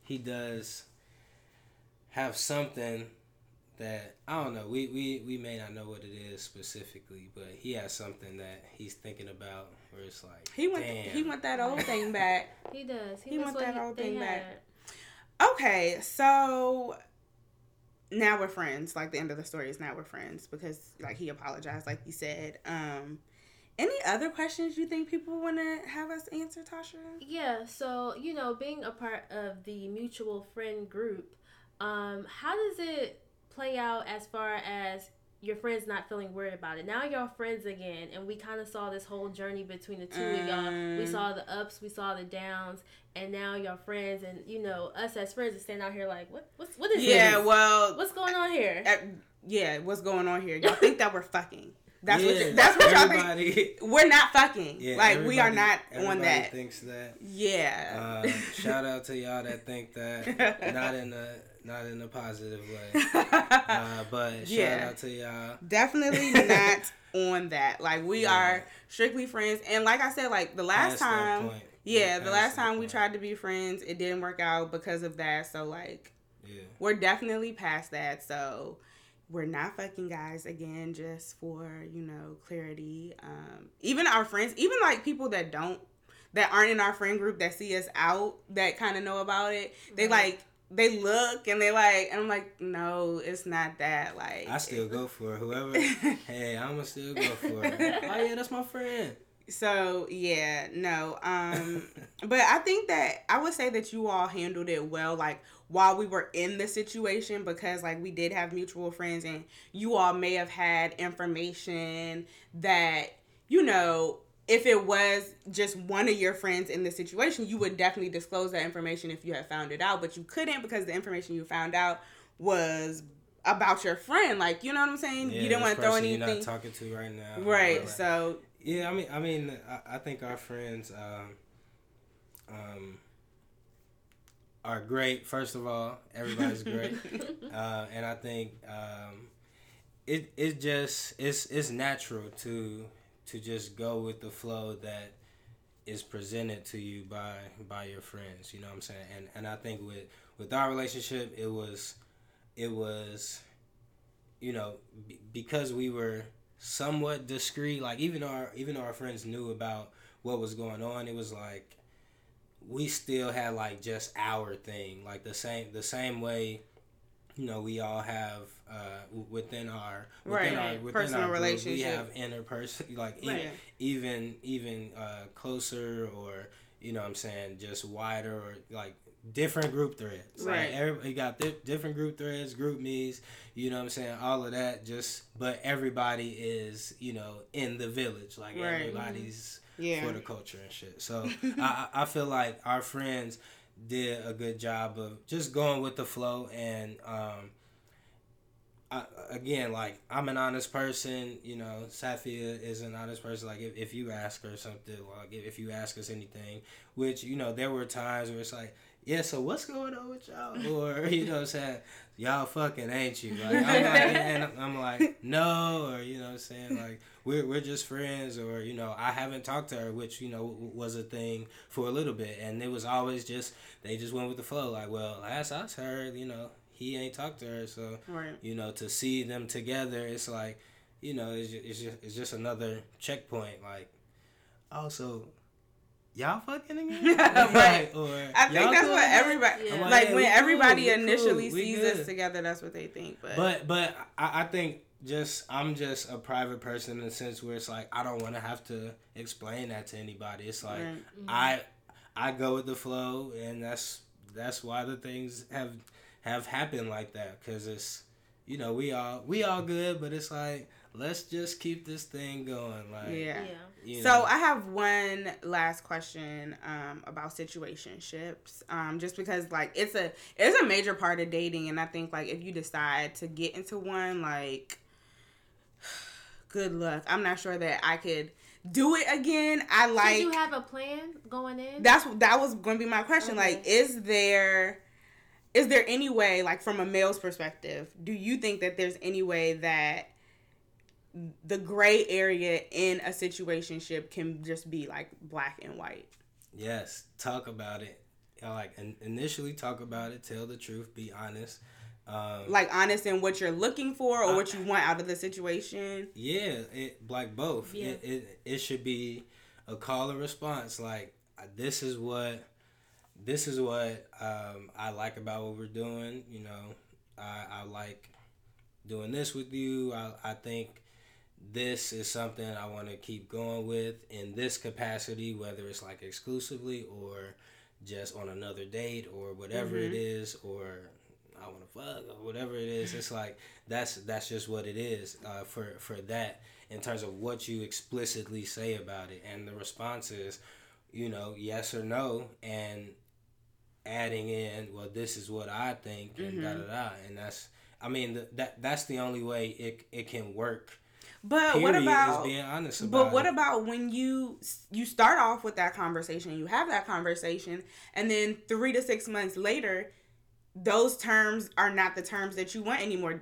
he does have something that I don't know. We, we we may not know what it is specifically, but he has something that he's thinking about where it's like he went damn. he want that old thing back He does. He, He wants want that he, old they thing back. Okay, so now we're friends. Like the end of the story is now we're friends because like he apologized, like you said. Um, any other questions you think people want to have us answer, Tasha? Yeah, so you know, being a part of the mutual friend group, um, how does it play out as far as your friends not feeling worried about it? Now y'all friends again, and we kind of saw this whole journey between the two of y'all. We Mm. saw the ups, we saw the downs, and now y'all friends, and you know, us as friends, are stand out here like, what, what's, what is Yeah, this? well, What's going on here? yeah. What's going on here? Y'all think that we're fucking? That's what. Yeah, You, that's what y'all think. We're not fucking. Yeah, like we are not on everybody that. Thinks that. Yeah. Uh, shout out to y'all that think that. Not in a not in a positive way. Uh, but shout Yeah. out to y'all. Definitely not on that. Like we Yeah. are strictly friends, and like I said, like the last Past time, point. yeah, the last that time we tried to be friends, it didn't work out because of that. So like, Yeah. we're definitely past that. So we're not fucking guys again, just for you know clarity. Um, even our friends, even like people that don't, that aren't in our friend group that see us out, that kind of know about it, they Right. like. They look and they like, and I'm like, no, it's not that. Like, I still go for it. whoever. hey, I'ma still go for it. Oh yeah, that's my friend. So yeah, no. Um but I think that I would say that you all handled it well like while we were in the situation because like we did have mutual friends and you all may have had information that you know if it was just one of your friends in the situation, you would definitely disclose that information if you had found it out, but you couldn't because the information you found out was about your friend. Like, you know what I'm saying? Yeah, you didn't want to throw anything. You're not talking to right now. right. So Yeah, I mean, I mean, I, I think our friends um, um, are great. First of all, everybody's great, uh, and I think um, it it just it's it's natural to to just go with the flow that is presented to you by by your friends. You know what I'm saying? And and I think with with our relationship, it was it was you know b- because we were somewhat discreet like even our even our friends knew about what was going on it was like we still had like just our thing like the same the same way you know we all have uh within our within Right. our within Personal our group, we relationship. have interperson like Right. even even uh closer or you know what i'm saying just wider or like different group threads Right. like everybody got di- different group threads group me's you know what i'm saying all of that just but everybody is you know in the village like Right. everybody's yeah. for the culture and shit so I I feel like our friends did a good job of just going with the flow and um I, again, like I'm an honest person, you know. Safia is an honest person. Like if, if you ask her something, like if, if you ask us anything, which you know, there were times where it's like, yeah, so what's going on with y'all, or you know, what I'm saying y'all fucking ain't you? Like I'm like, and I'm like, no, or you know, what I'm saying like we're we're just friends, or you know, I haven't talked to her, which you know was a thing for a little bit, and it was always just they just went with the flow. Like, well, last I heard, you know, he ain't talked to her, so Right. you know to see them together it's like you know it's just, it's just, it's just another checkpoint like also y'all fucking again? right. Or, I think that's what everybody Yeah. I'm like "Yeah, when everybody cool, initially we sees us together. That's what they think. But, But but I, I think just I'm just a private person in the sense where it's like I don't want to have to explain that to anybody. It's like Right. Mm-hmm. I I go with the flow, and that's that's why the things have have happened like that because it's you know we all we all good, but it's like let's just keep this thing going. Like yeah. Yeah. You So know. I have one last question um, about situationships, um, just because like it's a it's a major part of dating, and I think like if you decide to get into one, like good luck. I'm not sure that I could do it again. I like Did you have a plan going in? that's that was going to be my question. Okay. Like, is there is there any way, like from a male's perspective, do you think that there's any way that the gray area in a situationship can just be like black and white? Yes, talk about it. Like initially talk about it, tell the truth, be honest. Um, Like honest in what you're looking for or I- what you want out of the situation. yeah, it like both. Yeah. It, it it should be a call and response. Like this is what this is what um, I like about what we're doing. You know, I, I like doing this with you. I, I think this is something I want to keep going with in this capacity, whether it's like exclusively or just on another date or whatever it is, or I want to fuck or whatever it is. It's like that's that's just what it is uh, for for that in terms of what you explicitly say about it, and the response is, you know, yes or no, and adding in, well, this is what I think, and da da da, and that's. I mean, th- that that's the only way it it can work. But Period, what is about being honest about But what it. about when you you start off with that conversation, you have that conversation, and then three to six months later, those terms are not the terms that you want anymore.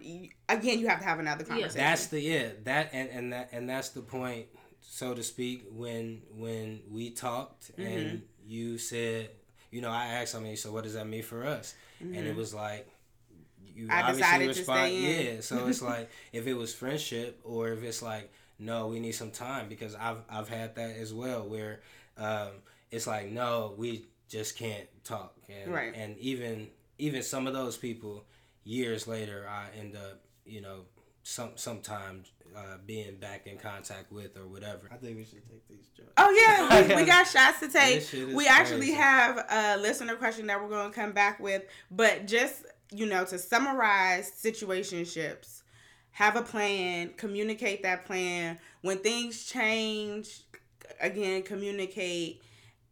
Again, you have to have another conversation. That's the yeah that and and that and that's the point, so to speak. When when we talked Mm-hmm. and you said, you know, I asked, I mean, so what does that mean for us? And it was like. You. I obviously decided to respond, stay in. yeah. So it's like if it was friendship, or if it's like, no, we need some time because I've I've had that as well, where um, it's like, no, we just can't talk, and Right. and even even some of those people, years later, I end up, you know, some sometimes uh, being back in contact with or whatever. I think we should take these jokes. Oh yeah, we, we got shots to take. This shit is We actually crazy. have a listener question that we're going to come back with, but just you know to summarize situationships, have a plan, communicate that plan. When things change, again communicate,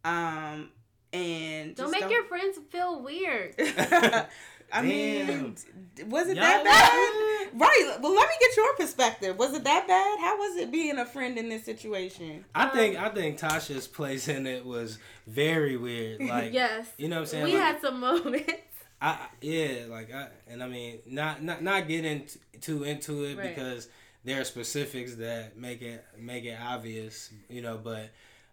um, and don't just make your friends feel weird. I mean, Damn. d- was it Y'all that bad? Right. Well, let me get your perspective. Was it that bad? How was it being a friend in this situation? I think I think Tasha's place in it was very weird. Like yes. you know what I'm saying? We Like, had some moments. I I- yeah, like I and I mean not not not getting t- too into it Right. because there are specifics that make it make it obvious, you know. But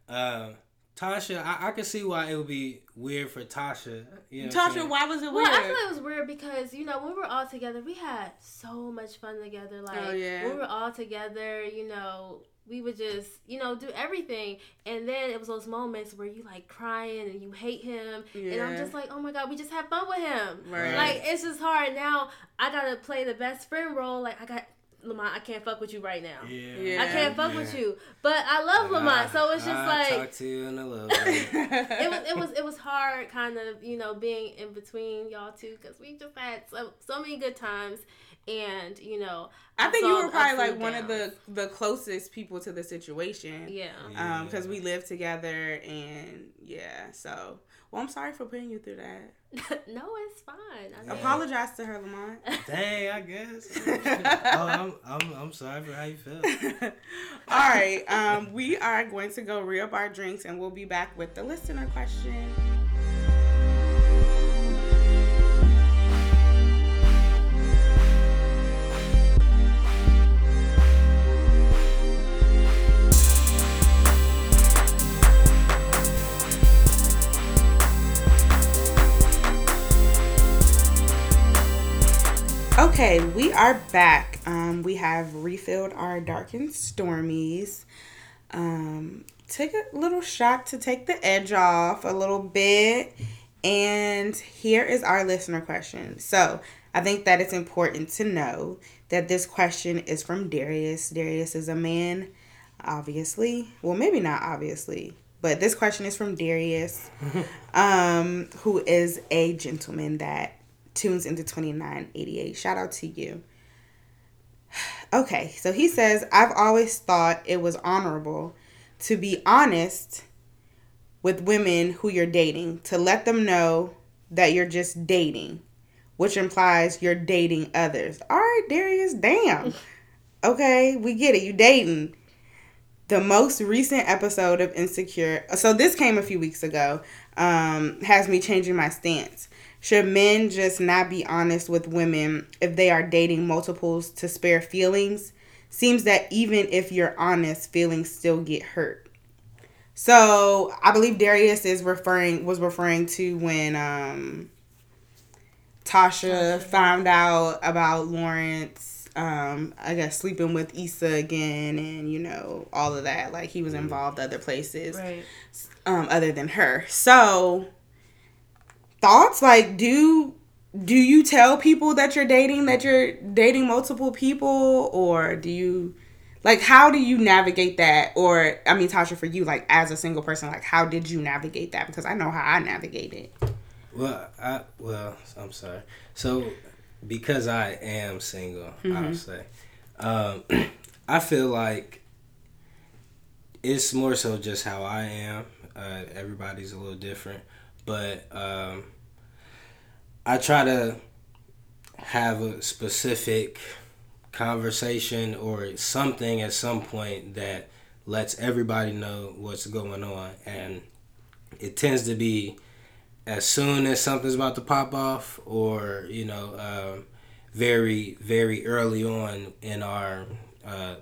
um, Tasha, I, I can see why it would be weird for Tasha. You know Tasha, why was it Well, weird? I feel it was weird because you know when we were all together, we had so much fun together. Like Oh, yeah. when we were all together, you know, we would just you know do everything, and then it was those moments where you like crying and you hate him, and I'm just like, oh my god, we just had fun with him. Right. Like it's just hard now. I gotta play the best friend role. Like I got Lamont, I can't fuck with you right now. Yeah, Yeah. I can't fuck with you, but I love Lamont, so it's just I'll like talk to you in a little bit. it was it was it was hard kind of you know being in between y'all two because we just had so so many good times and you know I think you were probably like and one of the the closest people to the situation. yeah Um, because we live together and yeah. So, well, I'm sorry for putting you through that. no it's fine I mean, Apologize to her, Lamont. Dang, I guess. oh, I'm, I'm I'm sorry for how you feel. All right. Um, we are going to go re up our drinks and we'll be back with the listener question. Okay, we are back. Um, we have refilled our dark and stormies. um, took a little shot to take the edge off a little bit. And here is our listener question. So I think that it's important to know that this question is from Darius. Darius is a man, obviously. Well, maybe not obviously, but this question is from Darius, um, who is a gentleman that tunes into 2988. Shout out to you. Okay, so he says, I've always thought it was honorable to be honest with women who you're dating, to let them know that you're just dating, which implies you're dating others. All right, Darius, damn. Okay, we get it. You dating. The most recent episode of Insecure, so this came a few weeks ago, um, has me changing my stance. Should men just not be honest with women if they are dating multiples to spare feelings? Seems that even if you're honest, feelings still get hurt. So I believe Darius is referring was referring to when um, Tasha found out about Lawrence, um, I guess sleeping with Issa again, and you know all of that. Like he was involved other places, Right. um, other than her. So thoughts? Like do do you tell people that you're dating that you're dating multiple people? Or do you like how do you navigate that? Or i mean tasha for you like as a single person like how did you navigate that? Because i know how i navigate it. Well, I well, I'm sorry. So, because I am single, I'll say, um, I feel like it's more so just how I am. Uh, everybody's a little different, but um, I try to have a specific conversation or something at some point that lets everybody know what's going on, and it tends to be as soon as something's about to pop off, or you know, um, very very early on in our uh,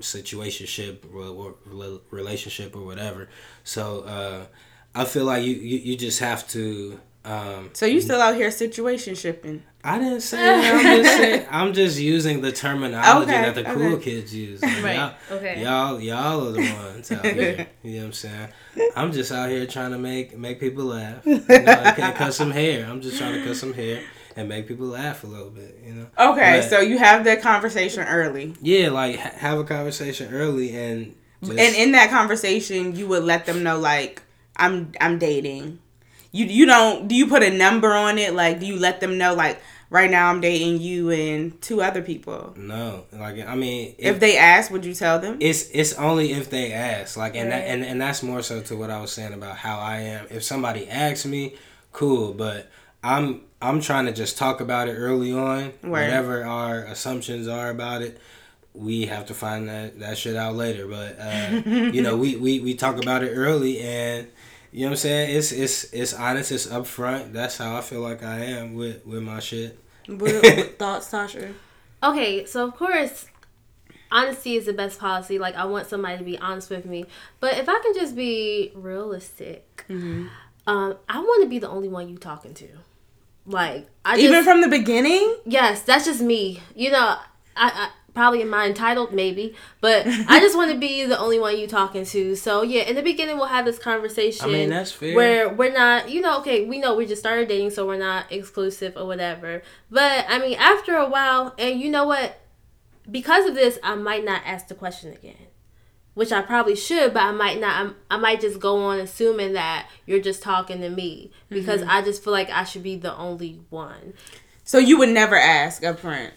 situationship relationship or whatever. So uh, I feel like you, you you just have to. Um, so you still out here situation shipping I didn't say that. I'm just saying, I'm just using the terminology Okay, that the cool okay. kids use. Like, Right. Y'all, Okay. y'all, y'all are the ones out here. You know what I'm saying? I'm just out here trying to make make people laugh. You know, I can't cut some hair. I'm just trying to cut some hair and make people laugh a little bit. You know? okay But- so you have that conversation early Yeah, like ha- have a conversation early and. Just, and in that conversation you would let them know like i'm i'm dating. You you don't do you put a number on it? Like do you let them know like right now i'm dating you and two other people? No, like I mean, if they ask would you tell them? It's it's only if they ask. Like and that, and and that's more so to what I was saying about how I am. If somebody asks me cool but I'm I'm trying to just talk about it early on Right. whatever our assumptions are about it we have to find that that shit out later. But uh you know we, we we talk about it early and you know what I'm saying it's it's it's honest it's upfront that's how I feel like I am with with my shit what, what thoughts tasha Okay, so of course, honesty is the best policy. Like, I want somebody to be honest with me. But if I can just be realistic, Mm-hmm. um, I want to be the only one you talking to. Like, I just, even from the beginning yes, that's just me. You know, I, I probably am I entitled, maybe, but I just want to be the only one you talking to. So yeah, in the beginning, we'll have this conversation. I mean that's fair where we're not, you know, okay, we know we just started dating, so we're not exclusive or whatever. But I mean, after a while, and you know what? Because of this, I might not ask the question again, which I probably should, but I might not. I'm, I might just go on assuming that you're just talking to me because mm-hmm. I just feel like I should be the only one. so you would never ask up front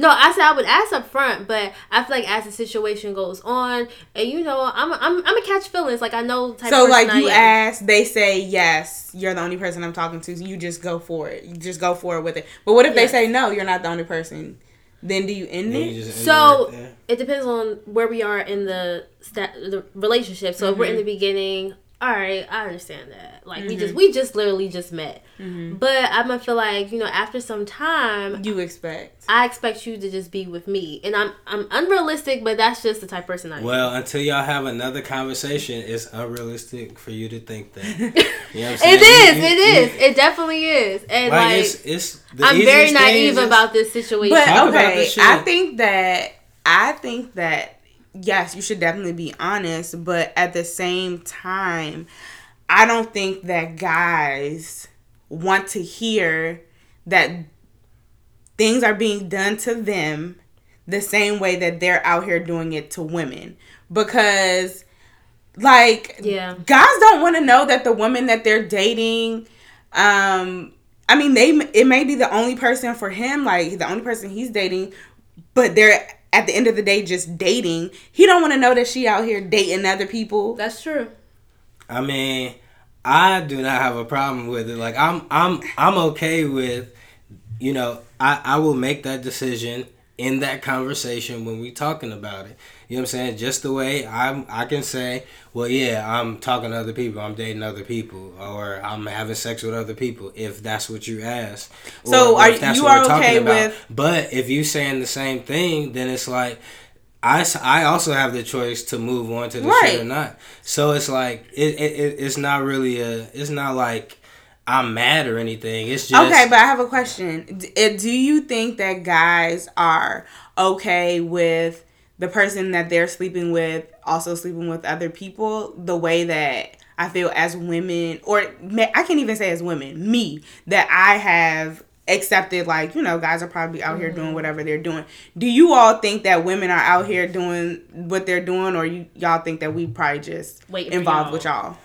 No, I said I would ask up front, but I feel like as the situation goes on, and you know, I'm I'm I'm a catch feelings. Like I know. Type so of person like I you am. ask they say yes you're the only person i'm talking to you just go for it you just go for it with it but what if Yes. they say no you're not the only person then do you end And it you just end it So- right it depends on where we are in the sta- the relationship. So if we're in Mm-hmm. the beginning, all right, I understand that. Like we just we just literally just met, Mm-hmm. but I'm gonna feel like you know after some time, you expect I expect you to just be with me, and I'm I'm unrealistic, but that's just the type of person I am. Well, until y'all have another conversation, it's unrealistic for you to think that. You know what I'm saying? It is, You- you- it you- is, it definitely is, and Like, like, it's it's. The I'm very naive is about this situation. but Talk about okay this i think that i think that yes, you should definitely be honest, but at the same time, I don't think that guys want to hear that things are being done to them the same way that they're out here doing it to women because like Yeah. guys don't want to know that the woman that they're dating um i mean they it may be the only person for him like the only person he's dating but they're at the end of the day just dating he don't want to know that she out here dating other people That's true. I mean, I do not have a problem with it. Like I'm I'm I'm okay with you know, I, I will make that decision in that conversation when we talking about it. You know what I'm saying? Just the way I'm I can say, well yeah, I'm talking to other people, I'm dating other people, or I'm having sex with other people, if that's what you ask. So or are- that's you what are okay about. with- But if you saying the same thing, then it's like I, I also have the choice to move on to the Right. shit or not. So it's like it, it, it it's not really a it's not like I'm mad or anything. It's just okay but i have a question uh, do you think that guys are okay with the person that they're sleeping with also sleeping with other people the way that I feel as women, or I can't even say as women, me, that I have accepted, like, you know, guys are probably out here doing whatever they're doing. Do you all think that women are out here doing what they're doing, or you y'all think that we probably just Wait involved y'all. with y'all?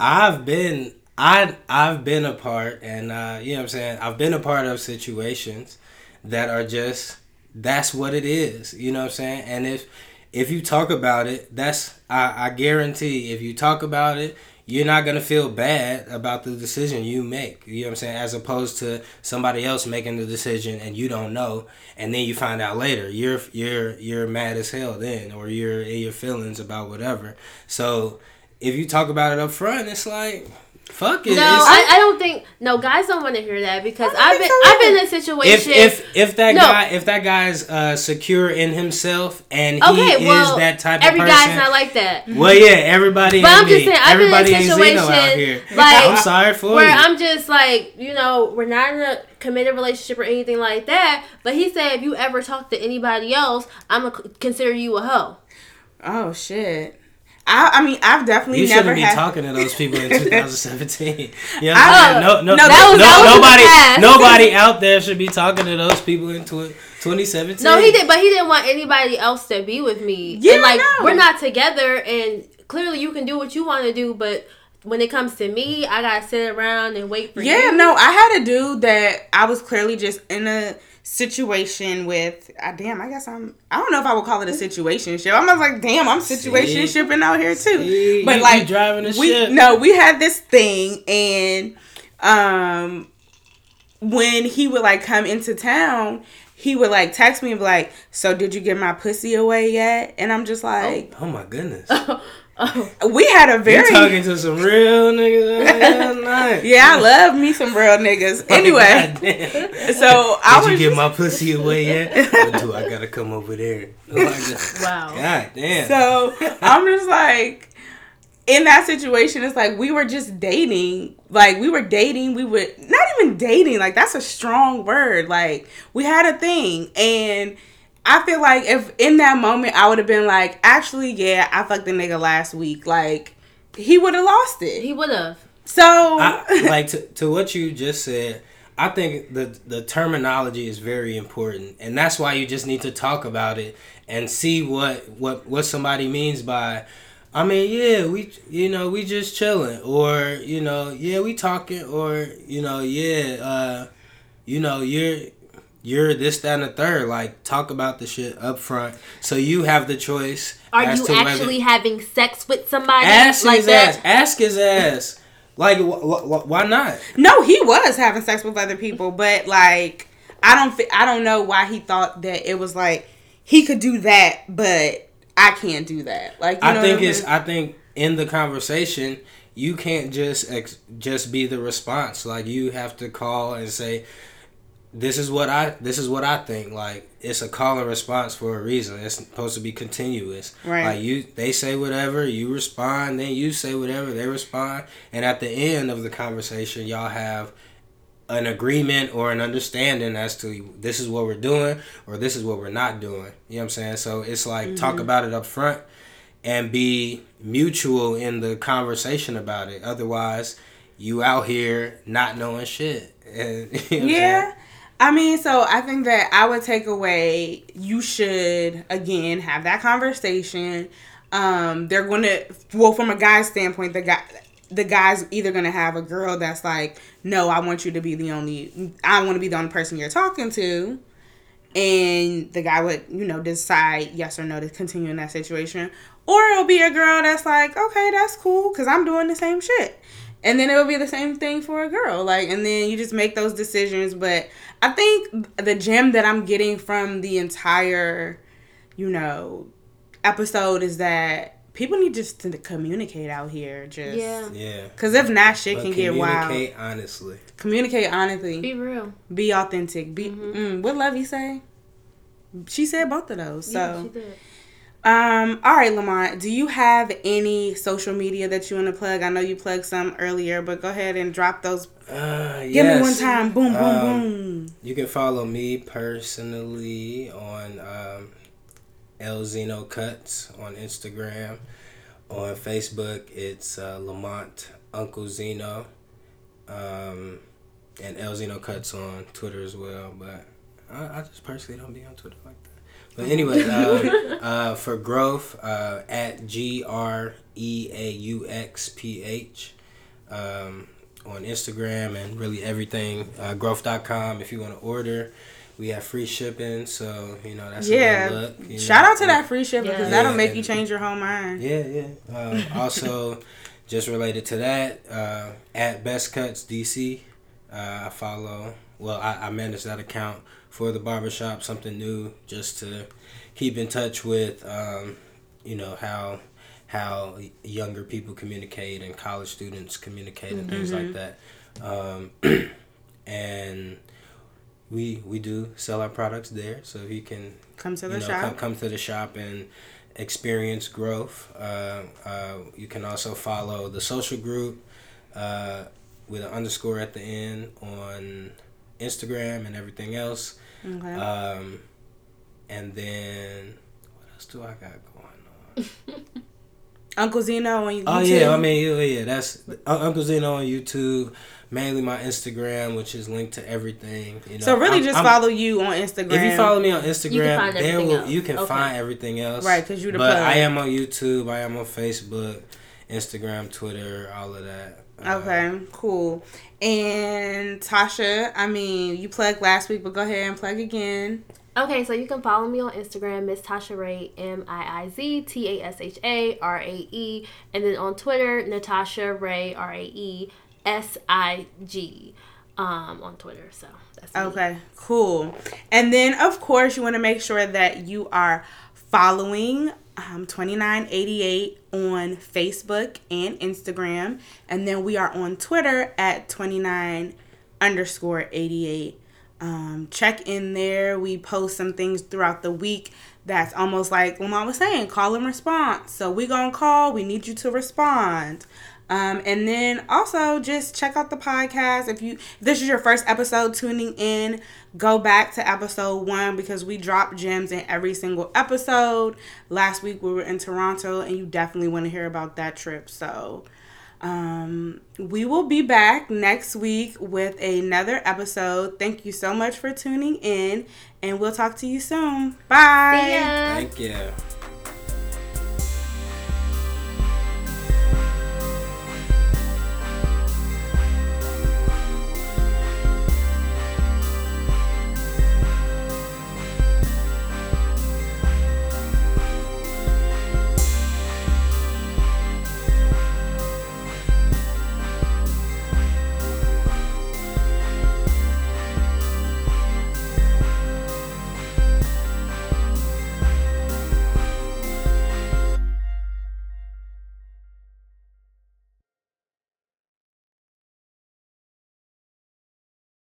I've been I I've been a part and uh you know what I'm saying I've been a part of situations that are just that's what it is you know what I'm saying and if if you talk about it that's I, I guarantee if you talk about it you're not gonna feel bad about the decision you make you know what I'm saying as opposed to somebody else making the decision and you don't know and then you find out later you're you're you're mad as hell then or you're in your feelings about whatever. So if you talk about it up front, it's like fuck it. No, I, I don't think no guys don't want to hear that because I don't I've been so I've been in a situation. if if if that No. guy if that guy's uh, secure in himself and he okay, well, is that type of person. every person, guy's not like that. well, yeah, everybody. But I'm just saying, I've been in a everybody ain't Zeno situation, out here. like, I'm sorry for Where you. I'm just like, you know, we're not in a committed relationship or anything like that. But he said, if you ever talk to anybody else, I'm gonna consider you a hoe. Oh shit. I I mean I've definitely you never shouldn't be had. talking to those people in 2017. You know I- No, no, no, no, that was- no, that was in nobody, nobody out there should be talking to those people in 2017. No, he did, but he didn't want anybody else to be with me. Yeah, and like no. we're not together, and clearly you can do what you want to do, but when it comes to me, I gotta sit around and wait for Yeah, you. no, I had a dude that I was clearly just in a situation with. Uh, damn, I guess I'm. I don't know if I would call it a situation ship. I'm like, damn, I'm situation shipping out here too. See, but like driving the we ship. no, we had this thing, and um, when he would like come into town. He would like text me and be like, "So did you get my pussy away yet?" And I'm just like, Oh my goodness. oh, "We had a You very talking to some real niggas last yeah, I love me some real niggas." Anyway, Goddamn. so I Did was you get my pussy away yet? Or do I gotta come over there? Oh, like, wow. God damn. So I'm just like, in that situation, it's like we were just dating. Like we were dating. We would not even dating. Like that's a strong word. Like we had a thing, and I feel like if in that moment I would have been like, actually, yeah, I fucked the nigga last week. Like he would have lost it. He would have. So I, like to, to what you just said, I think the the terminology is very important, and that's why you just need to talk about it and see what what what somebody means by. I mean, yeah, we you know we just chilling, or you know, yeah, we talking, or you know, yeah, uh, you know, you're you're this, that, and the third. Like, talk about the shit up front, so you have the choice. Are as you to whether- actually having sex with somebody ask like his that? ass? Ask his ass. Like, wh- wh- why not? no, he was having sex with other people, but like I don't fi- I don't know why he thought that it was like he could do that, but I can't do that. Like you know I what think I'm it's. I think in the conversation, you can't just ex- just be the response. Like you have to call and say, "This is what I. This is what I think." Like it's a call and response for a reason. It's supposed to be continuous. Right. Like you, they say whatever, you respond, then you say whatever, they respond, and at the end of the conversation, y'all have an agreement or an understanding as to this is what we're doing or this is what we're not doing. You know what I'm saying? So it's like mm-hmm. talk about it up front and be mutual in the conversation about it. Otherwise, you out here not knowing shit. And, you know yeah. I mean, so I think that I would take away you should again have that conversation. Um, they're gonna well from a guy's standpoint, the guy the guy's either gonna have a girl that's like, no, I want you to be the only I want to be the only person you're talking to. And the guy would, you know, decide yes or no to continue in that situation. Or it'll be a girl that's like, okay, that's cool because I'm doing the same shit. And then it'll be the same thing for a girl. Like, and then you just make those decisions. But I think the gem that I'm getting from the entire, you know, episode is that people need just to communicate out here. Just yeah, yeah. Because if not, shit but can get wild. Communicate honestly. Communicate honestly. Be real. Be authentic. Be. Mm-hmm. Mm, what Lovey say? She said both of those. So. Yeah, she did. Um, all right, Lamont, do you have any social media that you want to plug? I know you plugged some earlier, but go ahead and drop those. Uh, Give yes. me one time. Boom, boom, um, boom. You can follow me personally on um, El Zeno Cuts on Instagram. On Facebook, it's uh, Lamont Uncle Zeno. Um, and El Zeno Cuts on Twitter as well. But I, I just personally don't be on Twitter like that. But anyway, uh, uh, for Greauxph, uh, at G R E A U X P H um, on Instagram and really everything. Uh, Greauxph.com if you want to order. We have free shipping, so you know that's yeah. Look, Shout know. out to that free shipping because yeah. that'll make you change your whole mind. Yeah, yeah. Um, also, just related to that, uh, at Best Cuts DC, uh, I follow. Well, I, I manage that account for the barbershop, something new, just to keep in touch with, um, you know, how how younger people communicate and college students communicate and things like mm-hmm. that. Um, and we we do sell our products there, so you can come to the know, shop, come, come to the shop and experience Greauxph. Uh, uh, you can also follow the social group uh, with an underscore at the end on Instagram and everything else. Okay. Um, and then what else do I got going on? Uncle Zeno on YouTube. Oh yeah, I mean yeah, yeah that's Uncle Zeno on YouTube. Mainly my Instagram, which is linked to everything. You know, so really, I'm, just I'm, follow you on Instagram. If you follow me on Instagram, there will you can okay. find everything else. Right, because you're the. But plug. I am on YouTube. I am on Facebook, Instagram, Twitter, all of that. Okay, cool. And Tasha, I mean, you plugged last week, but go ahead and plug again. Okay, so you can follow me on Instagram, Miss Tasha Rae, M I I Z T A S H A R A E, and then on Twitter, Natasha Rae, R A E S I G, um, on Twitter. So that's okay, me. cool. And then of course you want to make sure that you are following um, 2988 on Facebook and Instagram. And then we are on Twitter at 29 underscore 88. Um, check in there. We post some things throughout the week that's almost like what mom was saying call and response. So we going to call. We need you to respond. Um, and then also just check out the podcast. If you if this is your first episode tuning in, go back to episode one because we drop gems in every single episode. Last week we were in Toronto, and you definitely want to hear about that trip. So um, we will be back next week with another episode. Thank you so much for tuning in, and we'll talk to you soon. Bye. Thank you.